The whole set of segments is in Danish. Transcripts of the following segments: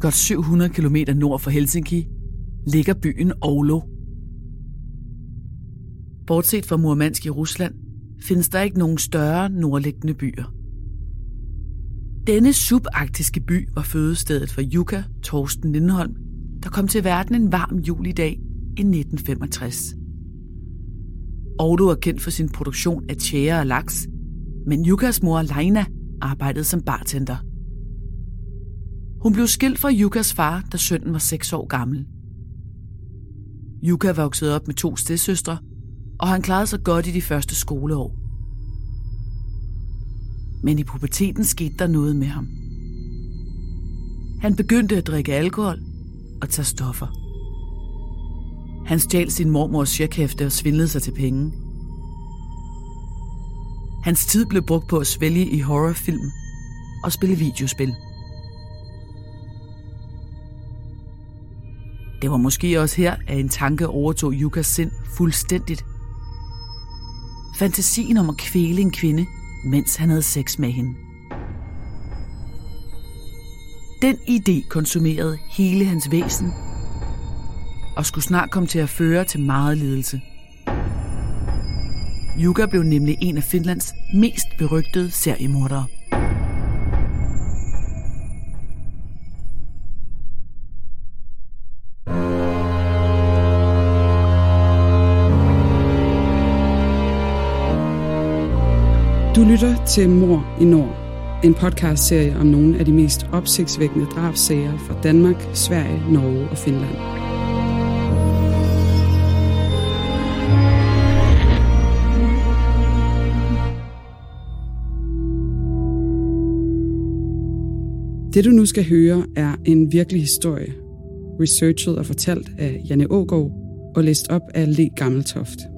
godt 700 km nord for Helsinki, ligger byen Oulu. Bortset fra Murmansk i Rusland, findes der ikke nogen større nordliggende byer. Denne subarktiske by var fødestedet for Jukka Torsten Lindholm, der kom til verden en varm julidag i 1965. Oulu er kendt for sin produktion af tjære og laks, men Jukkas mor Leina arbejdede som bartender. Hun blev skilt fra Yukas far, da sønnen var 6 år gammel. Yuka voksede op med to stedsøstre, og han klarede sig godt i de første skoleår. Men i puberteten skete der noget med ham. Han begyndte at drikke alkohol og tage stoffer. Han stjal sin mormors checkhæfte og svindlede sig til penge. Hans tid blev brugt på at svælge i horrorfilm og spille videospil. Det var måske også her, at en tanke overtog Yukas sind fuldstændigt. Fantasien om at kvæle en kvinde, mens han havde sex med hende. Den idé konsumerede hele hans væsen og skulle snart komme til at føre til meget lidelse. Yuka blev nemlig en af Finlands mest berygtede seriemordere. Lytter til Mor i Nord, en podcastserie om nogle af de mest opsigtsvækkende drabsager fra Danmark, Sverige, Norge og Finland. Det du nu skal høre er en virkelig historie, researchet og fortalt af Janne Ågaard og læst op af Le Gammeltoft.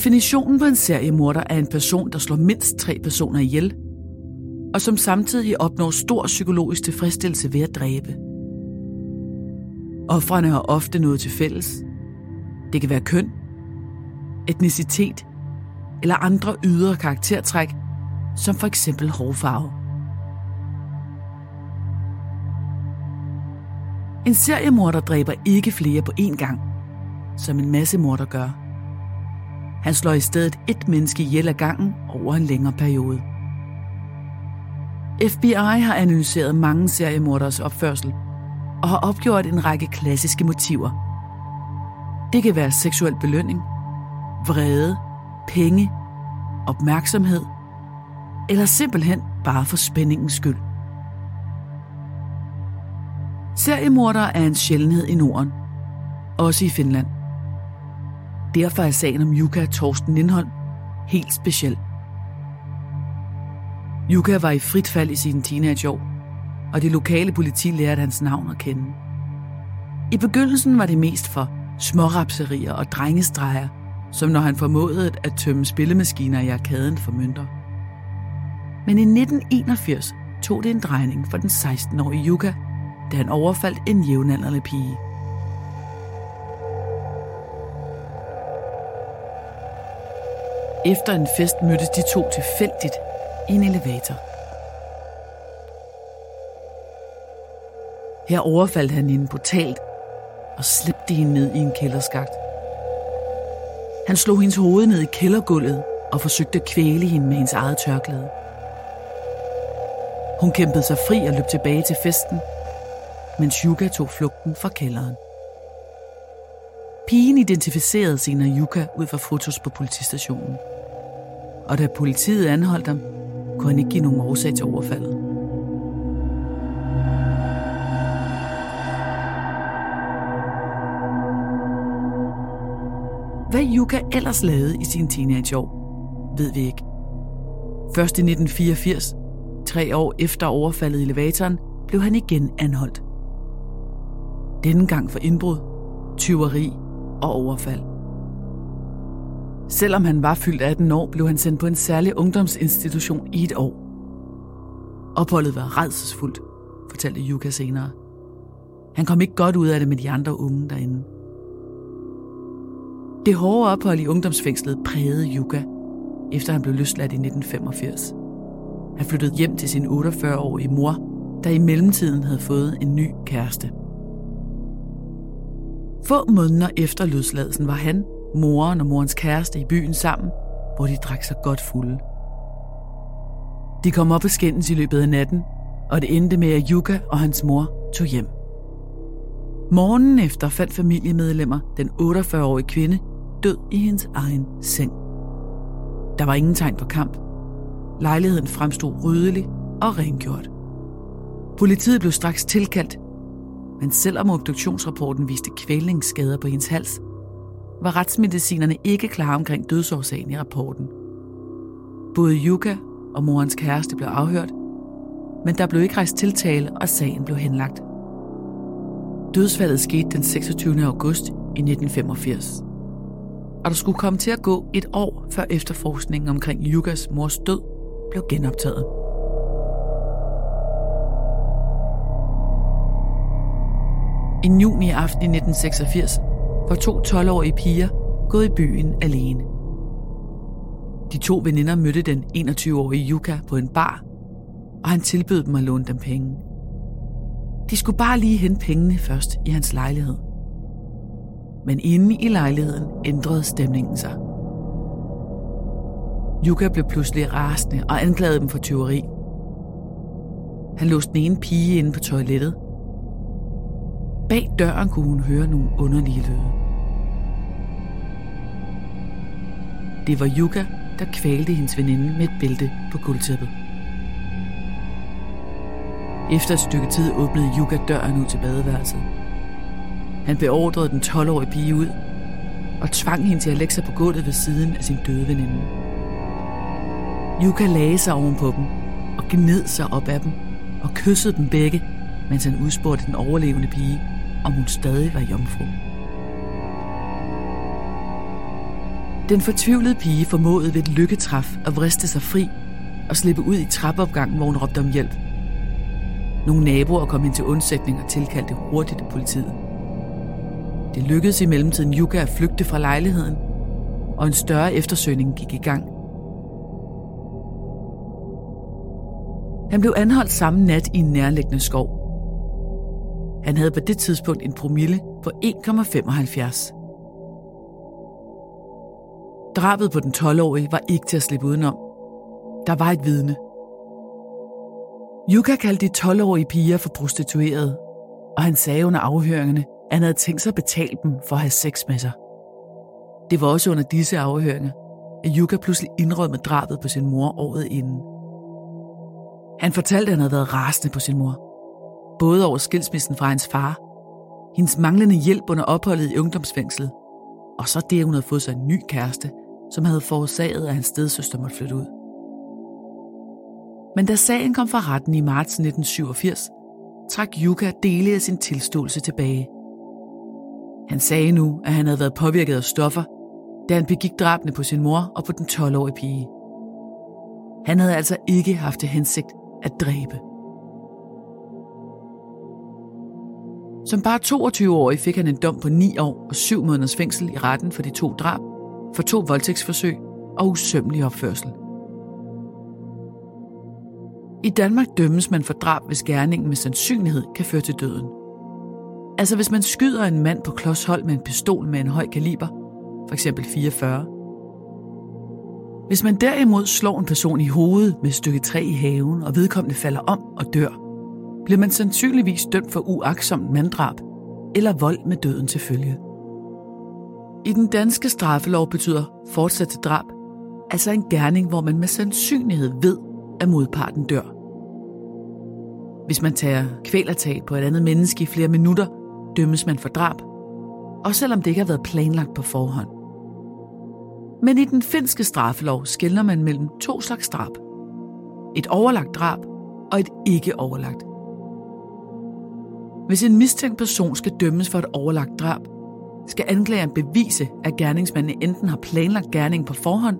Definitionen på en seriemorder er en person, der slår mindst tre personer ihjel, og som samtidig opnår stor psykologisk tilfredsstillelse ved at dræbe. Offrene har ofte noget til fælles. Det kan være køn, etnicitet eller andre ydre karaktertræk, som for eksempel hårfarve. En seriemorder dræber ikke flere på én gang, som en massemorder gør. Han slår i stedet et menneske ihjel ad gangen over en længere periode. FBI har analyseret mange seriemorders opførsel og har opgjort en række klassiske motiver. Det kan være seksuel belønning, vrede, penge, opmærksomhed eller simpelthen bare for spændingens skyld. Seriemordere er en sjældenhed i Norden, også i Finland. Derfor er sagen om Yuka Torsten Lindholm helt speciel. Yuka var i frit fald i sine teenageår, og det lokale politi lærte hans navn at kende. I begyndelsen var det mest for smårapserier og drengestreger, som når han formåede at tømme spillemaskiner i arkaden for mønter. Men i 1981 tog det en drejning for den 16-årige Yuka, da han overfaldt en jævnaldrende pige. Efter en fest mødtes de to tilfældigt i en elevator. Her overfaldt han hende brutalt, og slæbte hende ned i en kælderskagt. Han slog hendes hoved ned i kældergulvet og forsøgte at kvæle hende med hendes eget tørklæde. Hun kæmpede sig fri og løb tilbage til festen, mens Yuka tog flugten fra kælderen. Pigen identificerede senere Yuka ud fra fotos på politistationen. Og da politiet anholdt ham, kunne han ikke give nogen årsag til overfaldet. Hvad Yuka ellers lavede i sin teenageår, ved vi ikke. Først i 1984, tre år efter overfaldet i elevatoren, blev han igen anholdt. Denne gang for indbrud, tyveri og overfald. Selvom han var fyldt 18 år, blev han sendt på en særlig ungdomsinstitution i et år. Opholdet var redselsfuldt, fortalte Yuka senere. Han kom ikke godt ud af det med de andre unge derinde. Det hårde ophold i ungdomsfængslet prægede Yuka, efter han blev løsladt i 1985. Han flyttede hjem til sin 48-årige mor, der i mellemtiden havde fået en ny kæreste. Få måneder efter løsladelsen var han, moren og morens kæreste i byen sammen, hvor de drak sig godt fulde. De kom op og skændes i løbet af natten, og det endte med, at Yuka og hans mor tog hjem. Morgen efter fandt familiemedlemmer den 48-årige kvinde død i hendes egen seng. Der var ingen tegn på kamp. Lejligheden fremstod ryddelig og rengjort. Politiet blev straks tilkaldt, men selvom obduktionsrapporten viste kvælningsskader på hendes hals, var retsmedicinerne ikke klar omkring dødsårsagen i rapporten. Både Yuka og morens kæreste blev afhørt, men der blev ikke rejst tiltale, og sagen blev henlagt. Dødsfaldet skete den 26. august i 1985. Og der skulle komme til at gå et år, før efterforskningen omkring Yukas mors død blev genoptaget. En juni aften i 1986 var to 12-årige piger gået i byen alene. De to veninder mødte den 21-årige Yuka på en bar, og han tilbød dem at låne dem penge. De skulle bare lige hente pengene først i hans lejlighed. Men inde i lejligheden ændrede stemningen sig. Yuka blev pludselig rasende og anklagede dem for tyveri. Han låste den ene pige inde på toilettet. Bag døren kunne hun høre nogle underlige lyde. Det var Yuka, der kvalte hendes veninde med et bælte på gulvtæppet. Efter et stykke tid åbnede Yuka døren ud til badeværelset. Han beordrede den 12-årige pige ud og tvang hende til at lægge sig på gulvet ved siden af sin døde veninde. Yuka lagde sig oven på dem og gned sig op af dem og kyssede dem begge, mens han udspurgte den overlevende pige, om hun stadig var jomfru. Den fortvivlede pige formåede ved et lykketræf at vriste sig fri og slippe ud i trappeopgangen, hvor hun råbte om hjælp. Nogle naboer kom hende til undsætning og tilkaldte hurtigt politiet. Det lykkedes i mellemtiden Yuka at flygte fra lejligheden, og en større eftersøgning gik i gang. Han blev anholdt samme nat i en nærliggende skov. Han havde på det tidspunkt en promille på 1,75. Drabet på den 12-årige var ikke til at slippe udenom. Der var et vidne. Yuka kaldte de 12-årige piger for prostituerede, og han sagde under afhøringerne, at han havde tænkt sig at betale dem for at have sex med sig. Det var også under disse afhøringer, at Yuka pludselig indrømmede drabet på sin mor året inden. Han fortalte, at han havde været rasende på sin mor. Både over skilsmissen fra hans far, hendes manglende hjælp under opholdet i ungdomsfængslet, og så det, at hun havde fået sig en ny kæreste, som havde forårsaget, at hans stedsøster måtte flytte ud. Men da sagen kom for retten i marts 1987, trak Yuka dele af sin tilståelse tilbage. Han sagde nu, at han havde været påvirket af stoffer, da han begik drabene på sin mor og på den 12-årige pige. Han havde altså ikke haft til hensigt at dræbe. Som bare 22-årig fik han en dom på 9 år og 7 måneders fængsel i retten for de to drab, for to voldtægtsforsøg og usømmelig opførsel. I Danmark dømmes man for drab, hvis gerningen med sandsynlighed kan føre til døden. Altså hvis man skyder en mand på klodshold med en pistol med en høj kaliber, for eksempel 44. Hvis man derimod slår en person i hovedet med et stykke træ i haven, og vedkommende falder om og dør, bliver man sandsynligvis dømt for uaksomt manddrab eller vold med døden til følge. I den danske straffelov betyder fortsat til drab altså en gerning, hvor man med sandsynlighed ved, at modparten dør. Hvis man tager kvælertag på et andet menneske i flere minutter, dømmes man for drab, og selvom det ikke har været planlagt på forhånd. Men i den finske straffelov skældner man mellem to slags drab. Et overlagt drab og et ikke overlagt. Hvis en mistænkt person skal dømmes for et overlagt drab, skal anklageren bevise, at gerningsmanden enten har planlagt gerningen på forhånd,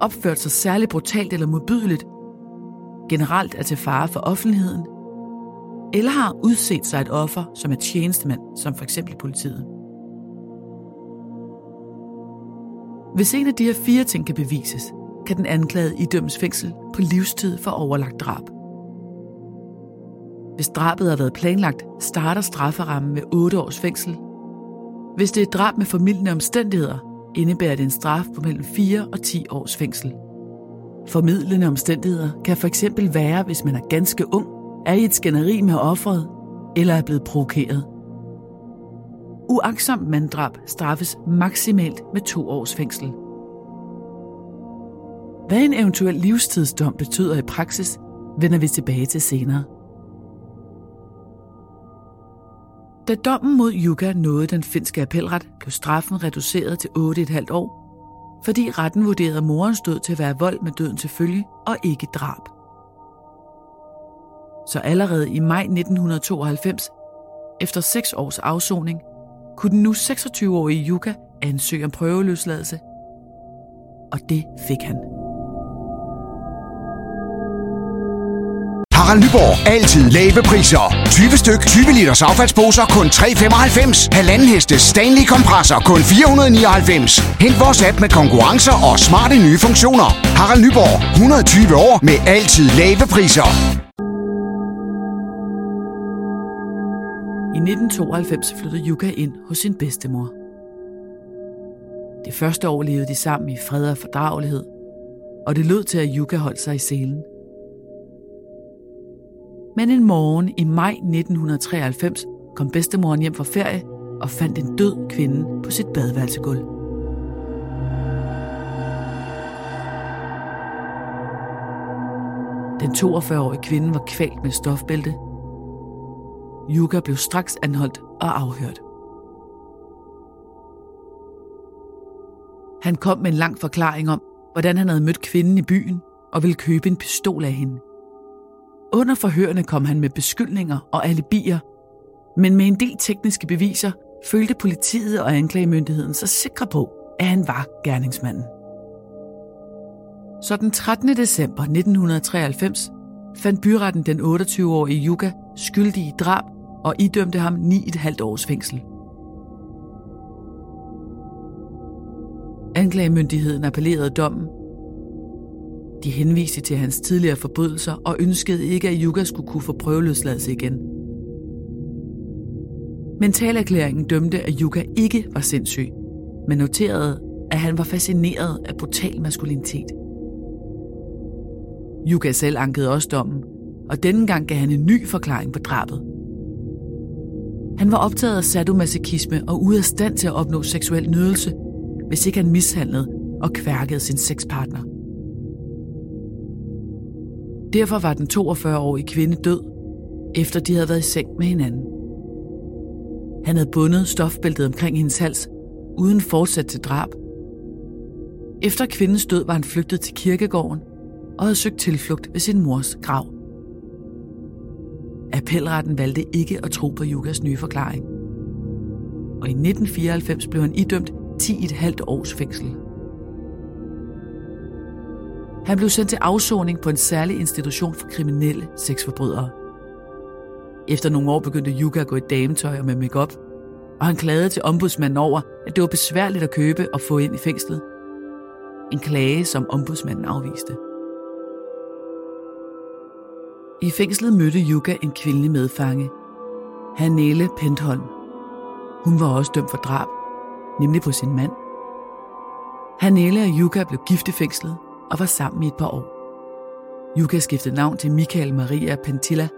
opført sig særligt brutalt eller modbydeligt, generelt er til fare for offentligheden, eller har udset sig et offer, som er tjenestemand, som for eksempel politiet. Hvis en af de her fire ting kan bevises, kan den anklagede idømmes fængsel på livstid for overlagt drab. Hvis drabet har været planlagt, starter strafferammen med 8 års fængsel. Hvis det er drab med formidlende omstændigheder, indebærer det en straf på mellem 4 og 10 års fængsel. Formidlende omstændigheder kan for eksempel være, hvis man er ganske ung, er i et skænderi med offeret eller er blevet provokeret. Uaksom manddrab straffes maksimalt med to års fængsel. Hvad en eventuel livstidsdom betyder i praksis, vender vi tilbage til senere. Da dommen mod Yuka nåede den finske appelret, blev straffen reduceret til 8,5 år, fordi retten vurderede morens død til at være vold med døden til følge og ikke drab. Så allerede i maj 1992, efter seks års afsoning, kunne den nu 26-årige Yuka ansøge om prøveløsladelse. Og det fik han. Harald Nyborg. Altid lave priser. 20 styk, 20 liters affaldsposer kun 3,95. Halvanden heste Stanley kompresser kun 499. Hent vores app med konkurrencer og smarte nye funktioner. Harald Nyborg. 120 år med altid lave priser. I 1992 flyttede Yuka ind hos sin bedstemor. Det første år levede de sammen i fred og fordragelighed, og det lød til, at Yuka holdt sig i selen. Men en morgen i maj 1993 kom bedstemoren hjem fra ferie og fandt en død kvinde på sit badeværelsegulv. Den 42-årige kvinde var kvalt med stofbælte. Yuka blev straks anholdt og afhørt. Han kom med en lang forklaring om, hvordan han havde mødt kvinden i byen og ville købe en pistol af hende. Under forhørene kom han med beskyldninger og alibier, men med en del tekniske beviser følte politiet og anklagemyndigheden sig sikre på, at han var gerningsmanden. Så den 13. december 1993 fandt byretten den 28-årige Yuka skyldig i drab og idømte ham 9,5 års fængsel. Anklagemyndigheden appellerede dommen de henviste til hans tidligere forbrydelser og ønskede ikke, at Yuga skulle kunne få prøveløsladelse igen. Mentalerklæringen dømte, at Yuga ikke var sindssyg, men noterede, at han var fascineret af brutal maskulinitet. Yuga selv ankede også dommen, og denne gang gav han en ny forklaring på drabet. Han var optaget af sadomasochisme og ude af stand til at opnå seksuel nydelse, hvis ikke han mishandlede og kværkede sin sexpartner. Derfor var den 42-årige kvinde død, efter de havde været i seng med hinanden. Han havde bundet stofbæltet omkring hendes hals, uden fortsat til drab. Efter kvindens død var han flygtet til kirkegården og havde søgt tilflugt ved sin mors grav. Appelretten valgte ikke at tro på Jukas nye forklaring. Og i 1994 blev han idømt 10,5 års fængsel. Han blev sendt til afsoning på en særlig institution for kriminelle sexforbrydere. Efter nogle år begyndte Yuka at gå i dametøj og med makeup, og han klagede til ombudsmanden over, at det var besværligt at købe og få ind i fængslet. En klage, som ombudsmanden afviste. I fængslet mødte Yuka en kvindelig medfange. Hanele Pentholm. Hun var også dømt for drab, nemlig på sin mand. Hanele og Yuka blev gift i fængslet og var sammen i et par år. Yuka skiftede navn til Michael Maria Pentilla,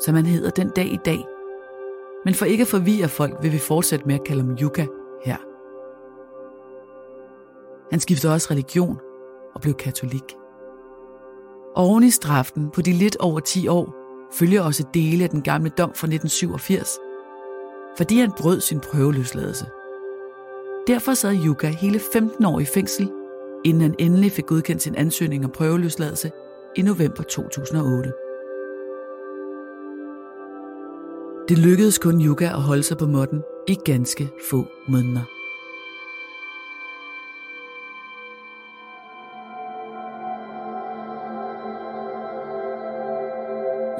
som han hedder den dag i dag. Men for ikke at forvirre folk, vil vi fortsætte med at kalde ham Yuka her. Han skiftede også religion og blev katolik. Oven i straffen på de lidt over 10 år, følger også dele af den gamle dom fra 1987, fordi han brød sin prøveløsladelse. Derfor sad Yuka hele 15 år i fængsel, inden han endelig fik godkendt sin ansøgning om prøveløsladelse i november 2008. Det lykkedes kun Yuka at holde sig på måtten i ganske få måneder.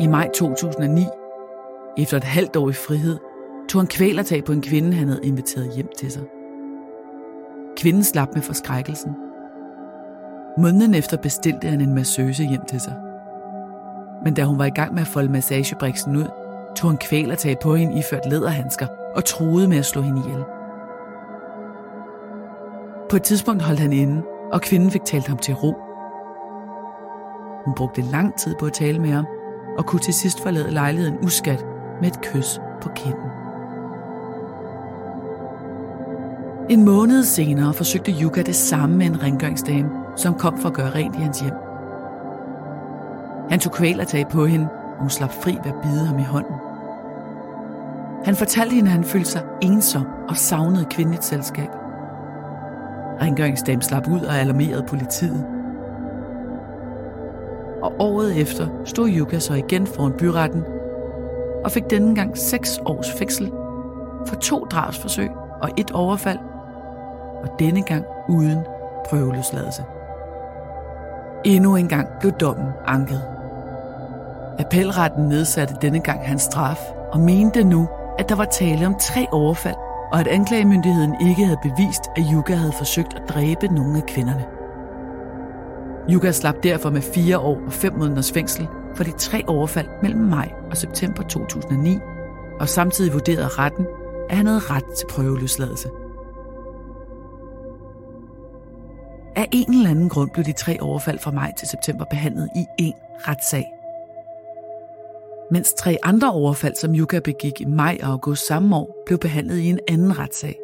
I maj 2009, efter et halvt år i frihed, tog han kvælertag på en kvinde, han havde inviteret hjem til sig. Kvinden slap med forskrækkelsen. Måneden efter bestilte han en massøse hjem til sig. Men da hun var i gang med at folde massagebriksen ud, tog han kvælertag på hende iført læderhandsker og troede med at slå hende ihjel. På et tidspunkt holdt han inde, og kvinden fik talt ham til ro. Hun brugte lang tid på at tale med ham, og kunne til sidst forlade lejligheden uskat med et kys på kinden. En måned senere forsøgte Yuka det samme med en rengøringsdame, som kom for at gøre rent i hans hjem. Han tog kvælertag på hende, og hun slap fri ved at bide ham i hånden. Han fortalte hende, at han følte sig ensom og savnede kvindeligt selskab. Rengøringsdamen slap ud og alarmerede politiet. Og året efter stod Yuka så igen foran byretten og fik denne gang 6 års fængsel for to drabsforsøg og et overfald, og denne gang uden prøveløsladelse. Endnu en gang blev dommen anket. Appelretten nedsatte denne gang hans straf og mente nu, at der var tale om tre overfald, og at anklagemyndigheden ikke havde bevist, at Yuka havde forsøgt at dræbe nogle af kvinderne. Yuka slap derfor med fire år og fem måneders fængsel for de tre overfald mellem maj og september 2009, og samtidig vurderede retten, at han havde ret til prøveløsladelse. En eller anden grund blev de tre overfald fra maj til september behandlet i én retssag. Mens tre andre overfald, som Yuka begik i maj og august samme år, blev behandlet i en anden retssag.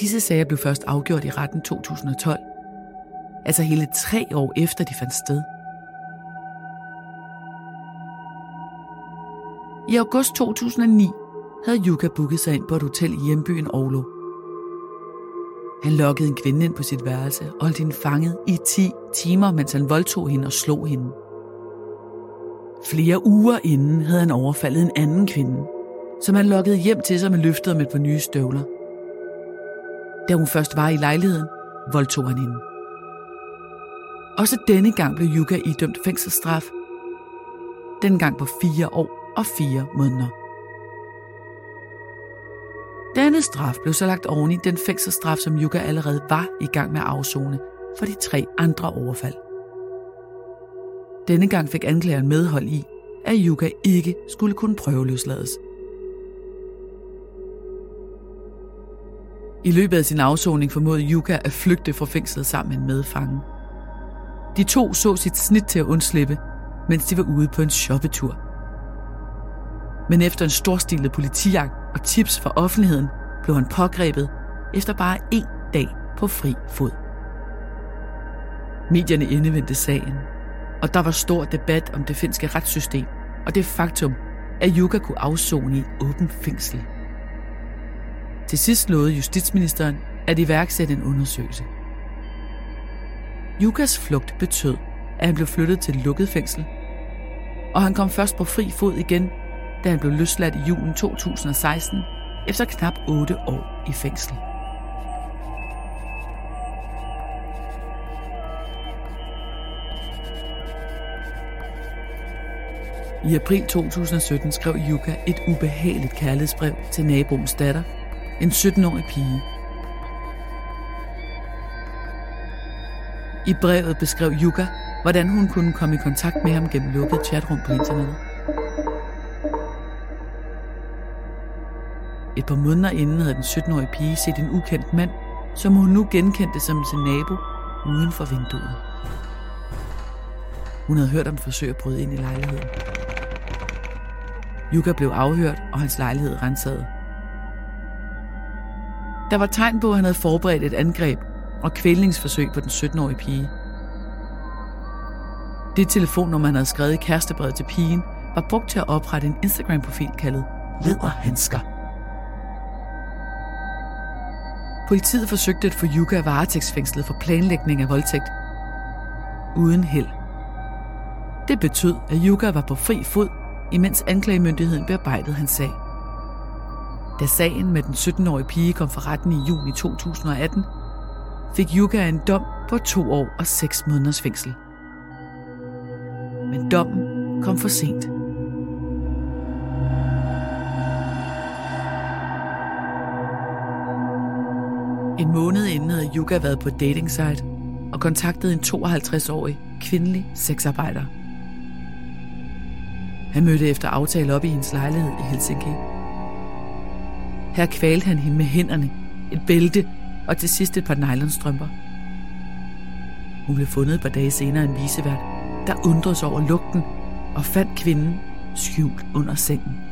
Disse sager blev først afgjort i retten 2012, altså hele tre år efter de fandt sted. I august 2009 havde Yuka booket sig ind på et hotel i hjembyen Aarhus han lokkede en kvinde ind på sit værelse og holdt hende fanget i 10 timer, mens han voldtog hende og slog hende. Flere uger inden havde han overfaldet en anden kvinde, som han lokkede hjem til sig med løftet om et par nye støvler. Da hun først var i lejligheden, voldtog han hende. Også denne gang blev Yuka idømt fængselsstraf. Den gang på fire år og fire måneder. Denne straf blev så lagt oven i den fængselsstraf, som Yuka allerede var i gang med at afzone for de tre andre overfald. Denne gang fik anklageren medhold i, at Yuka ikke skulle kunne prøveløslades. I løbet af sin afsoning formåede Yuka at flygte fra fængslet sammen med en medfange. De to så sit snit til at undslippe, mens de var ude på en shoppetur. Men efter en storstilet politijagt og tips fra offentligheden, blev han pågrebet efter bare én dag på fri fod. Medierne indevendte sagen, og der var stor debat om det finske retssystem og det faktum, at Yuka kunne afzone i åben fængsel. Til sidst lovede justitsministeren at iværksætte en undersøgelse. Yukas flugt betød, at han blev flyttet til lukket fængsel, og han kom først på fri fod igen, da han blev løsladt i julen 2016 efter knap 8 år i fængsel. I april 2017 skrev Yuka et ubehageligt kærlighedsbrev til naboens datter, en 17-årig pige. I brevet beskrev Yuka, hvordan hun kunne komme i kontakt med ham gennem lukket chatrum på internettet. Et par måneder inden havde den 17-årige pige set en ukendt mand, som hun nu genkendte som sin nabo uden for vinduet. Hun havde hørt ham forsøge at bryde ind i lejligheden. Yuka blev afhørt, og hans lejlighed renset. Der var tegn på, at han havde forberedt et angreb og kvælningsforsøg på den 17-årige pige. Det telefonnummer, han havde skrevet i kærestebrevet til pigen, var brugt til at oprette en Instagram-profil kaldet Lederhandsker. Politiet forsøgte at få Yuka varetægtsfængslet for planlægning af voldtægt. Uden held. Det betød, at Yuka var på fri fod, imens anklagemyndigheden bearbejdede hans sag. Da sagen med den 17-årige pige kom for retten i juni 2018, fik Yuka en dom på to år og seks måneders fængsel. Men dommen kom for sent. En måned inden havde Yuka været på dating site og kontaktet en 52-årig kvindelig sexarbejder. Han mødte efter aftale op i hendes lejlighed i Helsinki. Her kvalte han hende med hænderne, et bælte og til sidst et par nylonstrømper. Hun blev fundet et par dage senere en visevært, der undrede sig over lugten og fandt kvinden skjult under sengen.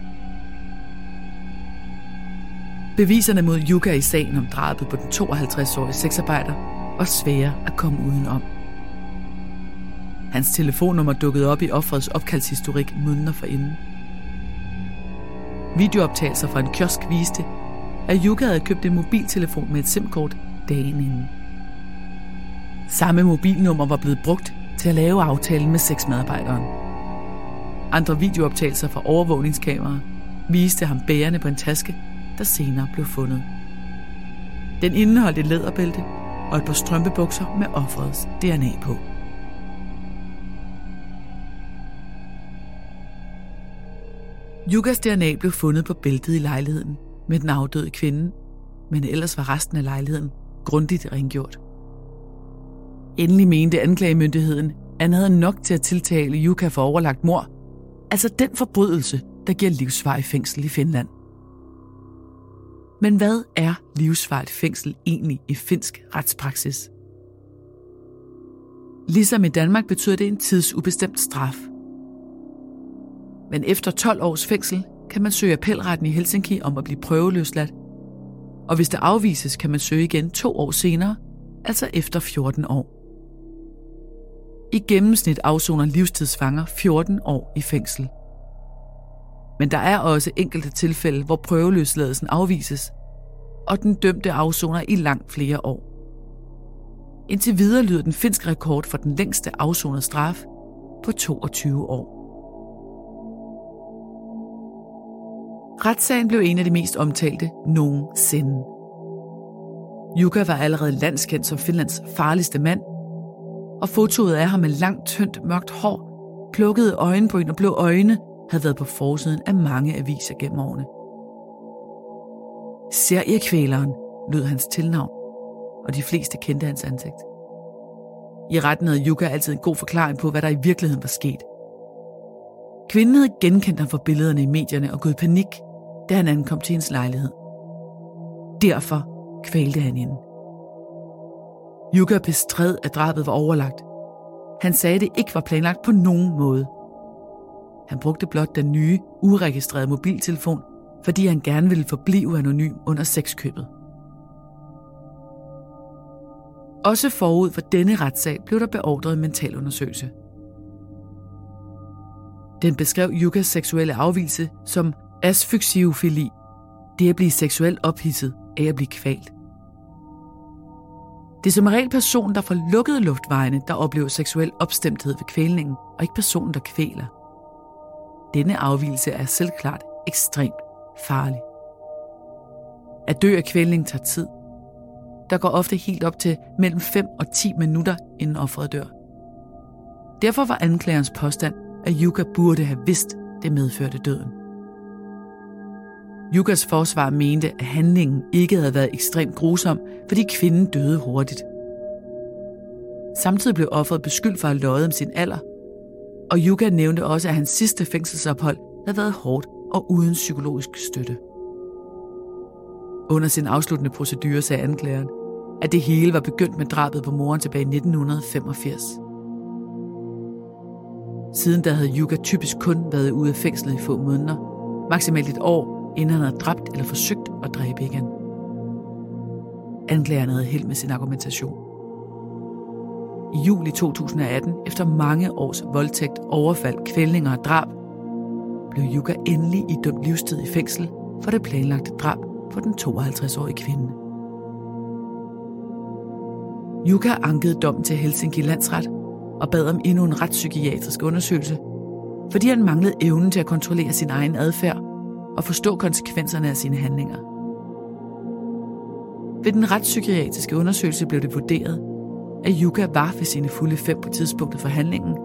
Beviserne mod Yuka i sagen om drabet på den 52-årige sexarbejder var svære at komme udenom. Hans telefonnummer dukkede op i offrets opkaldshistorik måneder forinden. Videooptagelser fra en kiosk viste, at Yuka havde købt en mobiltelefon med et SIM-kort dagen inden. Samme mobilnummer var blevet brugt til at lave aftalen med sexmedarbejderen. Andre videooptagelser fra overvågningskameraer viste ham bærende på en taske, der senere blev fundet. Den indeholdt et læderbælte og et par strømpebukser med offerets DNA på. Yukas DNA blev fundet på bæltet i lejligheden med den afdøde kvinde, men ellers var resten af lejligheden grundigt rengjort. Endelig mente anklagemyndigheden, at han havde nok til at tiltale Yuka for overlagt mor, altså den forbrydelse, der giver livsvarig fængsel i Finland. Men hvad er livsvarigt fængsel egentlig i finsk retspraksis? Ligesom i Danmark betyder det en tidsubestemt straf. Men efter 12 års fængsel kan man søge appelretten i Helsinki om at blive prøveløsladt. Og hvis det afvises, kan man søge igen to år senere, altså efter 14 år. I gennemsnit afsoner livstidsfanger 14 år i fængsel. Men der er også enkelte tilfælde, hvor prøveløsladelsen afvises, og den dømte afsoner i langt flere år. Indtil videre lyder den finske rekord for den længste afsonede straf på 22 år. Retssagen blev en af de mest omtalte nogensinde. Jukka var allerede landskendt som Finlands farligste mand, og fotoet af ham med langt, tyndt, mørkt hår, plukkede øjenbryn og blå øjne havde været på forsiden af mange aviser gennem årene. Seriekvæleren lød hans tilnavn, og de fleste kendte hans ansigt. I retten havde Yuka altid en god forklaring på, hvad der i virkeligheden var sket. Kvinden havde genkendt ham for billederne i medierne og gået i panik, da han ankom til hendes lejlighed. Derfor kvalte han hende. Yuka bestred, at drabet var overlagt. Han sagde, at det ikke var planlagt på nogen måde. Han brugte blot den nye, uregistrerede mobiltelefon, fordi han gerne ville forblive anonym under sexkøbet. Også forud for denne retssag blev der beordret en mentalundersøgelse. Den beskrev Yukas seksuelle afvielse som asfyxiofili, det at blive seksuelt ophidset af at blive kvalt. Det er som regel personen, der får lukket luftvejene, der oplever seksuel opstemthed ved kvælningen, og ikke personen, der kvæler. Denne afvielse er selvklart ekstremt farlig. At dø af kvælning tager tid. Der går ofte helt op til mellem 5 og 10 minutter, inden offeret dør. Derfor var anklagerens påstand, at Yuka burde have vidst, det medførte døden. Yukas forsvar mente, at handlingen ikke havde været ekstremt grusom, fordi kvinden døde hurtigt. Samtidig blev offeret beskyldt for at løjet om sin alder, og Yuka nævnte også, at hans sidste fængselsophold havde været hårdt og uden psykologisk støtte. Under sin afsluttende procedure sagde anklageren, at det hele var begyndt med drabet på moren tilbage i 1985. Siden da havde Yuka typisk kun været ude af fængslet i få måneder, maksimalt et år, inden han havde dræbt eller forsøgt at dræbe igen. Anklageren havde held med sin argumentation. I juli 2018, efter mange års voldtægt, overfald, kvælninger og drab, blev Yuka endelig idømt livstid i fængsel for det planlagte drab på den 52-årige kvinde. Yuka ankede dommen til Helsinki Landsret og bad om endnu en retspsykiatrisk undersøgelse, fordi han manglede evnen til at kontrollere sin egen adfærd og forstå konsekvenserne af sine handlinger. Ved den retspsykiatriske undersøgelse blev det vurderet, at Yuka var ved sine fulde fem på tidspunktet for handlingen,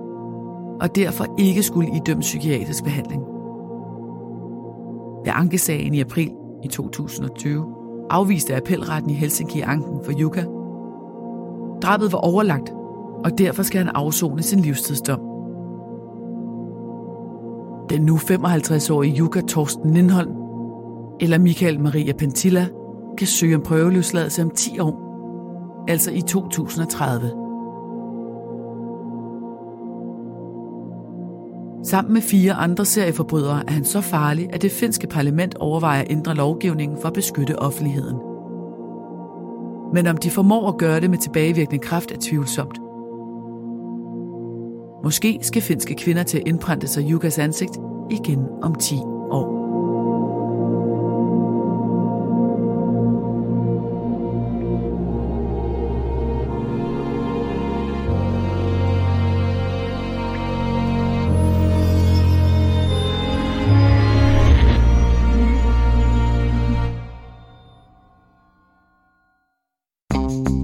og derfor ikke skulle idømme psykiatrisk behandling. Ved ankesagen i april i 2020 afviste appelretten i Helsinki anken for Yuka. Drabet var overlagt, og derfor skal han afzone sin livstidsdom. Den nu 55-årige Yuka Torsten Lindholm eller Michael Maria Pentilla kan søge om prøveløsladelse om 10 år, altså i 2030. Sammen med fire andre serieforbrydere er han så farlig, at det finske parlament overvejer at ændre lovgivningen for at beskytte offentligheden. Men om de formår at gøre det med tilbagevirkende kraft er tvivlsomt. Måske skal finske kvinder til at indprænte sig Jukas ansigt igen om 10 år.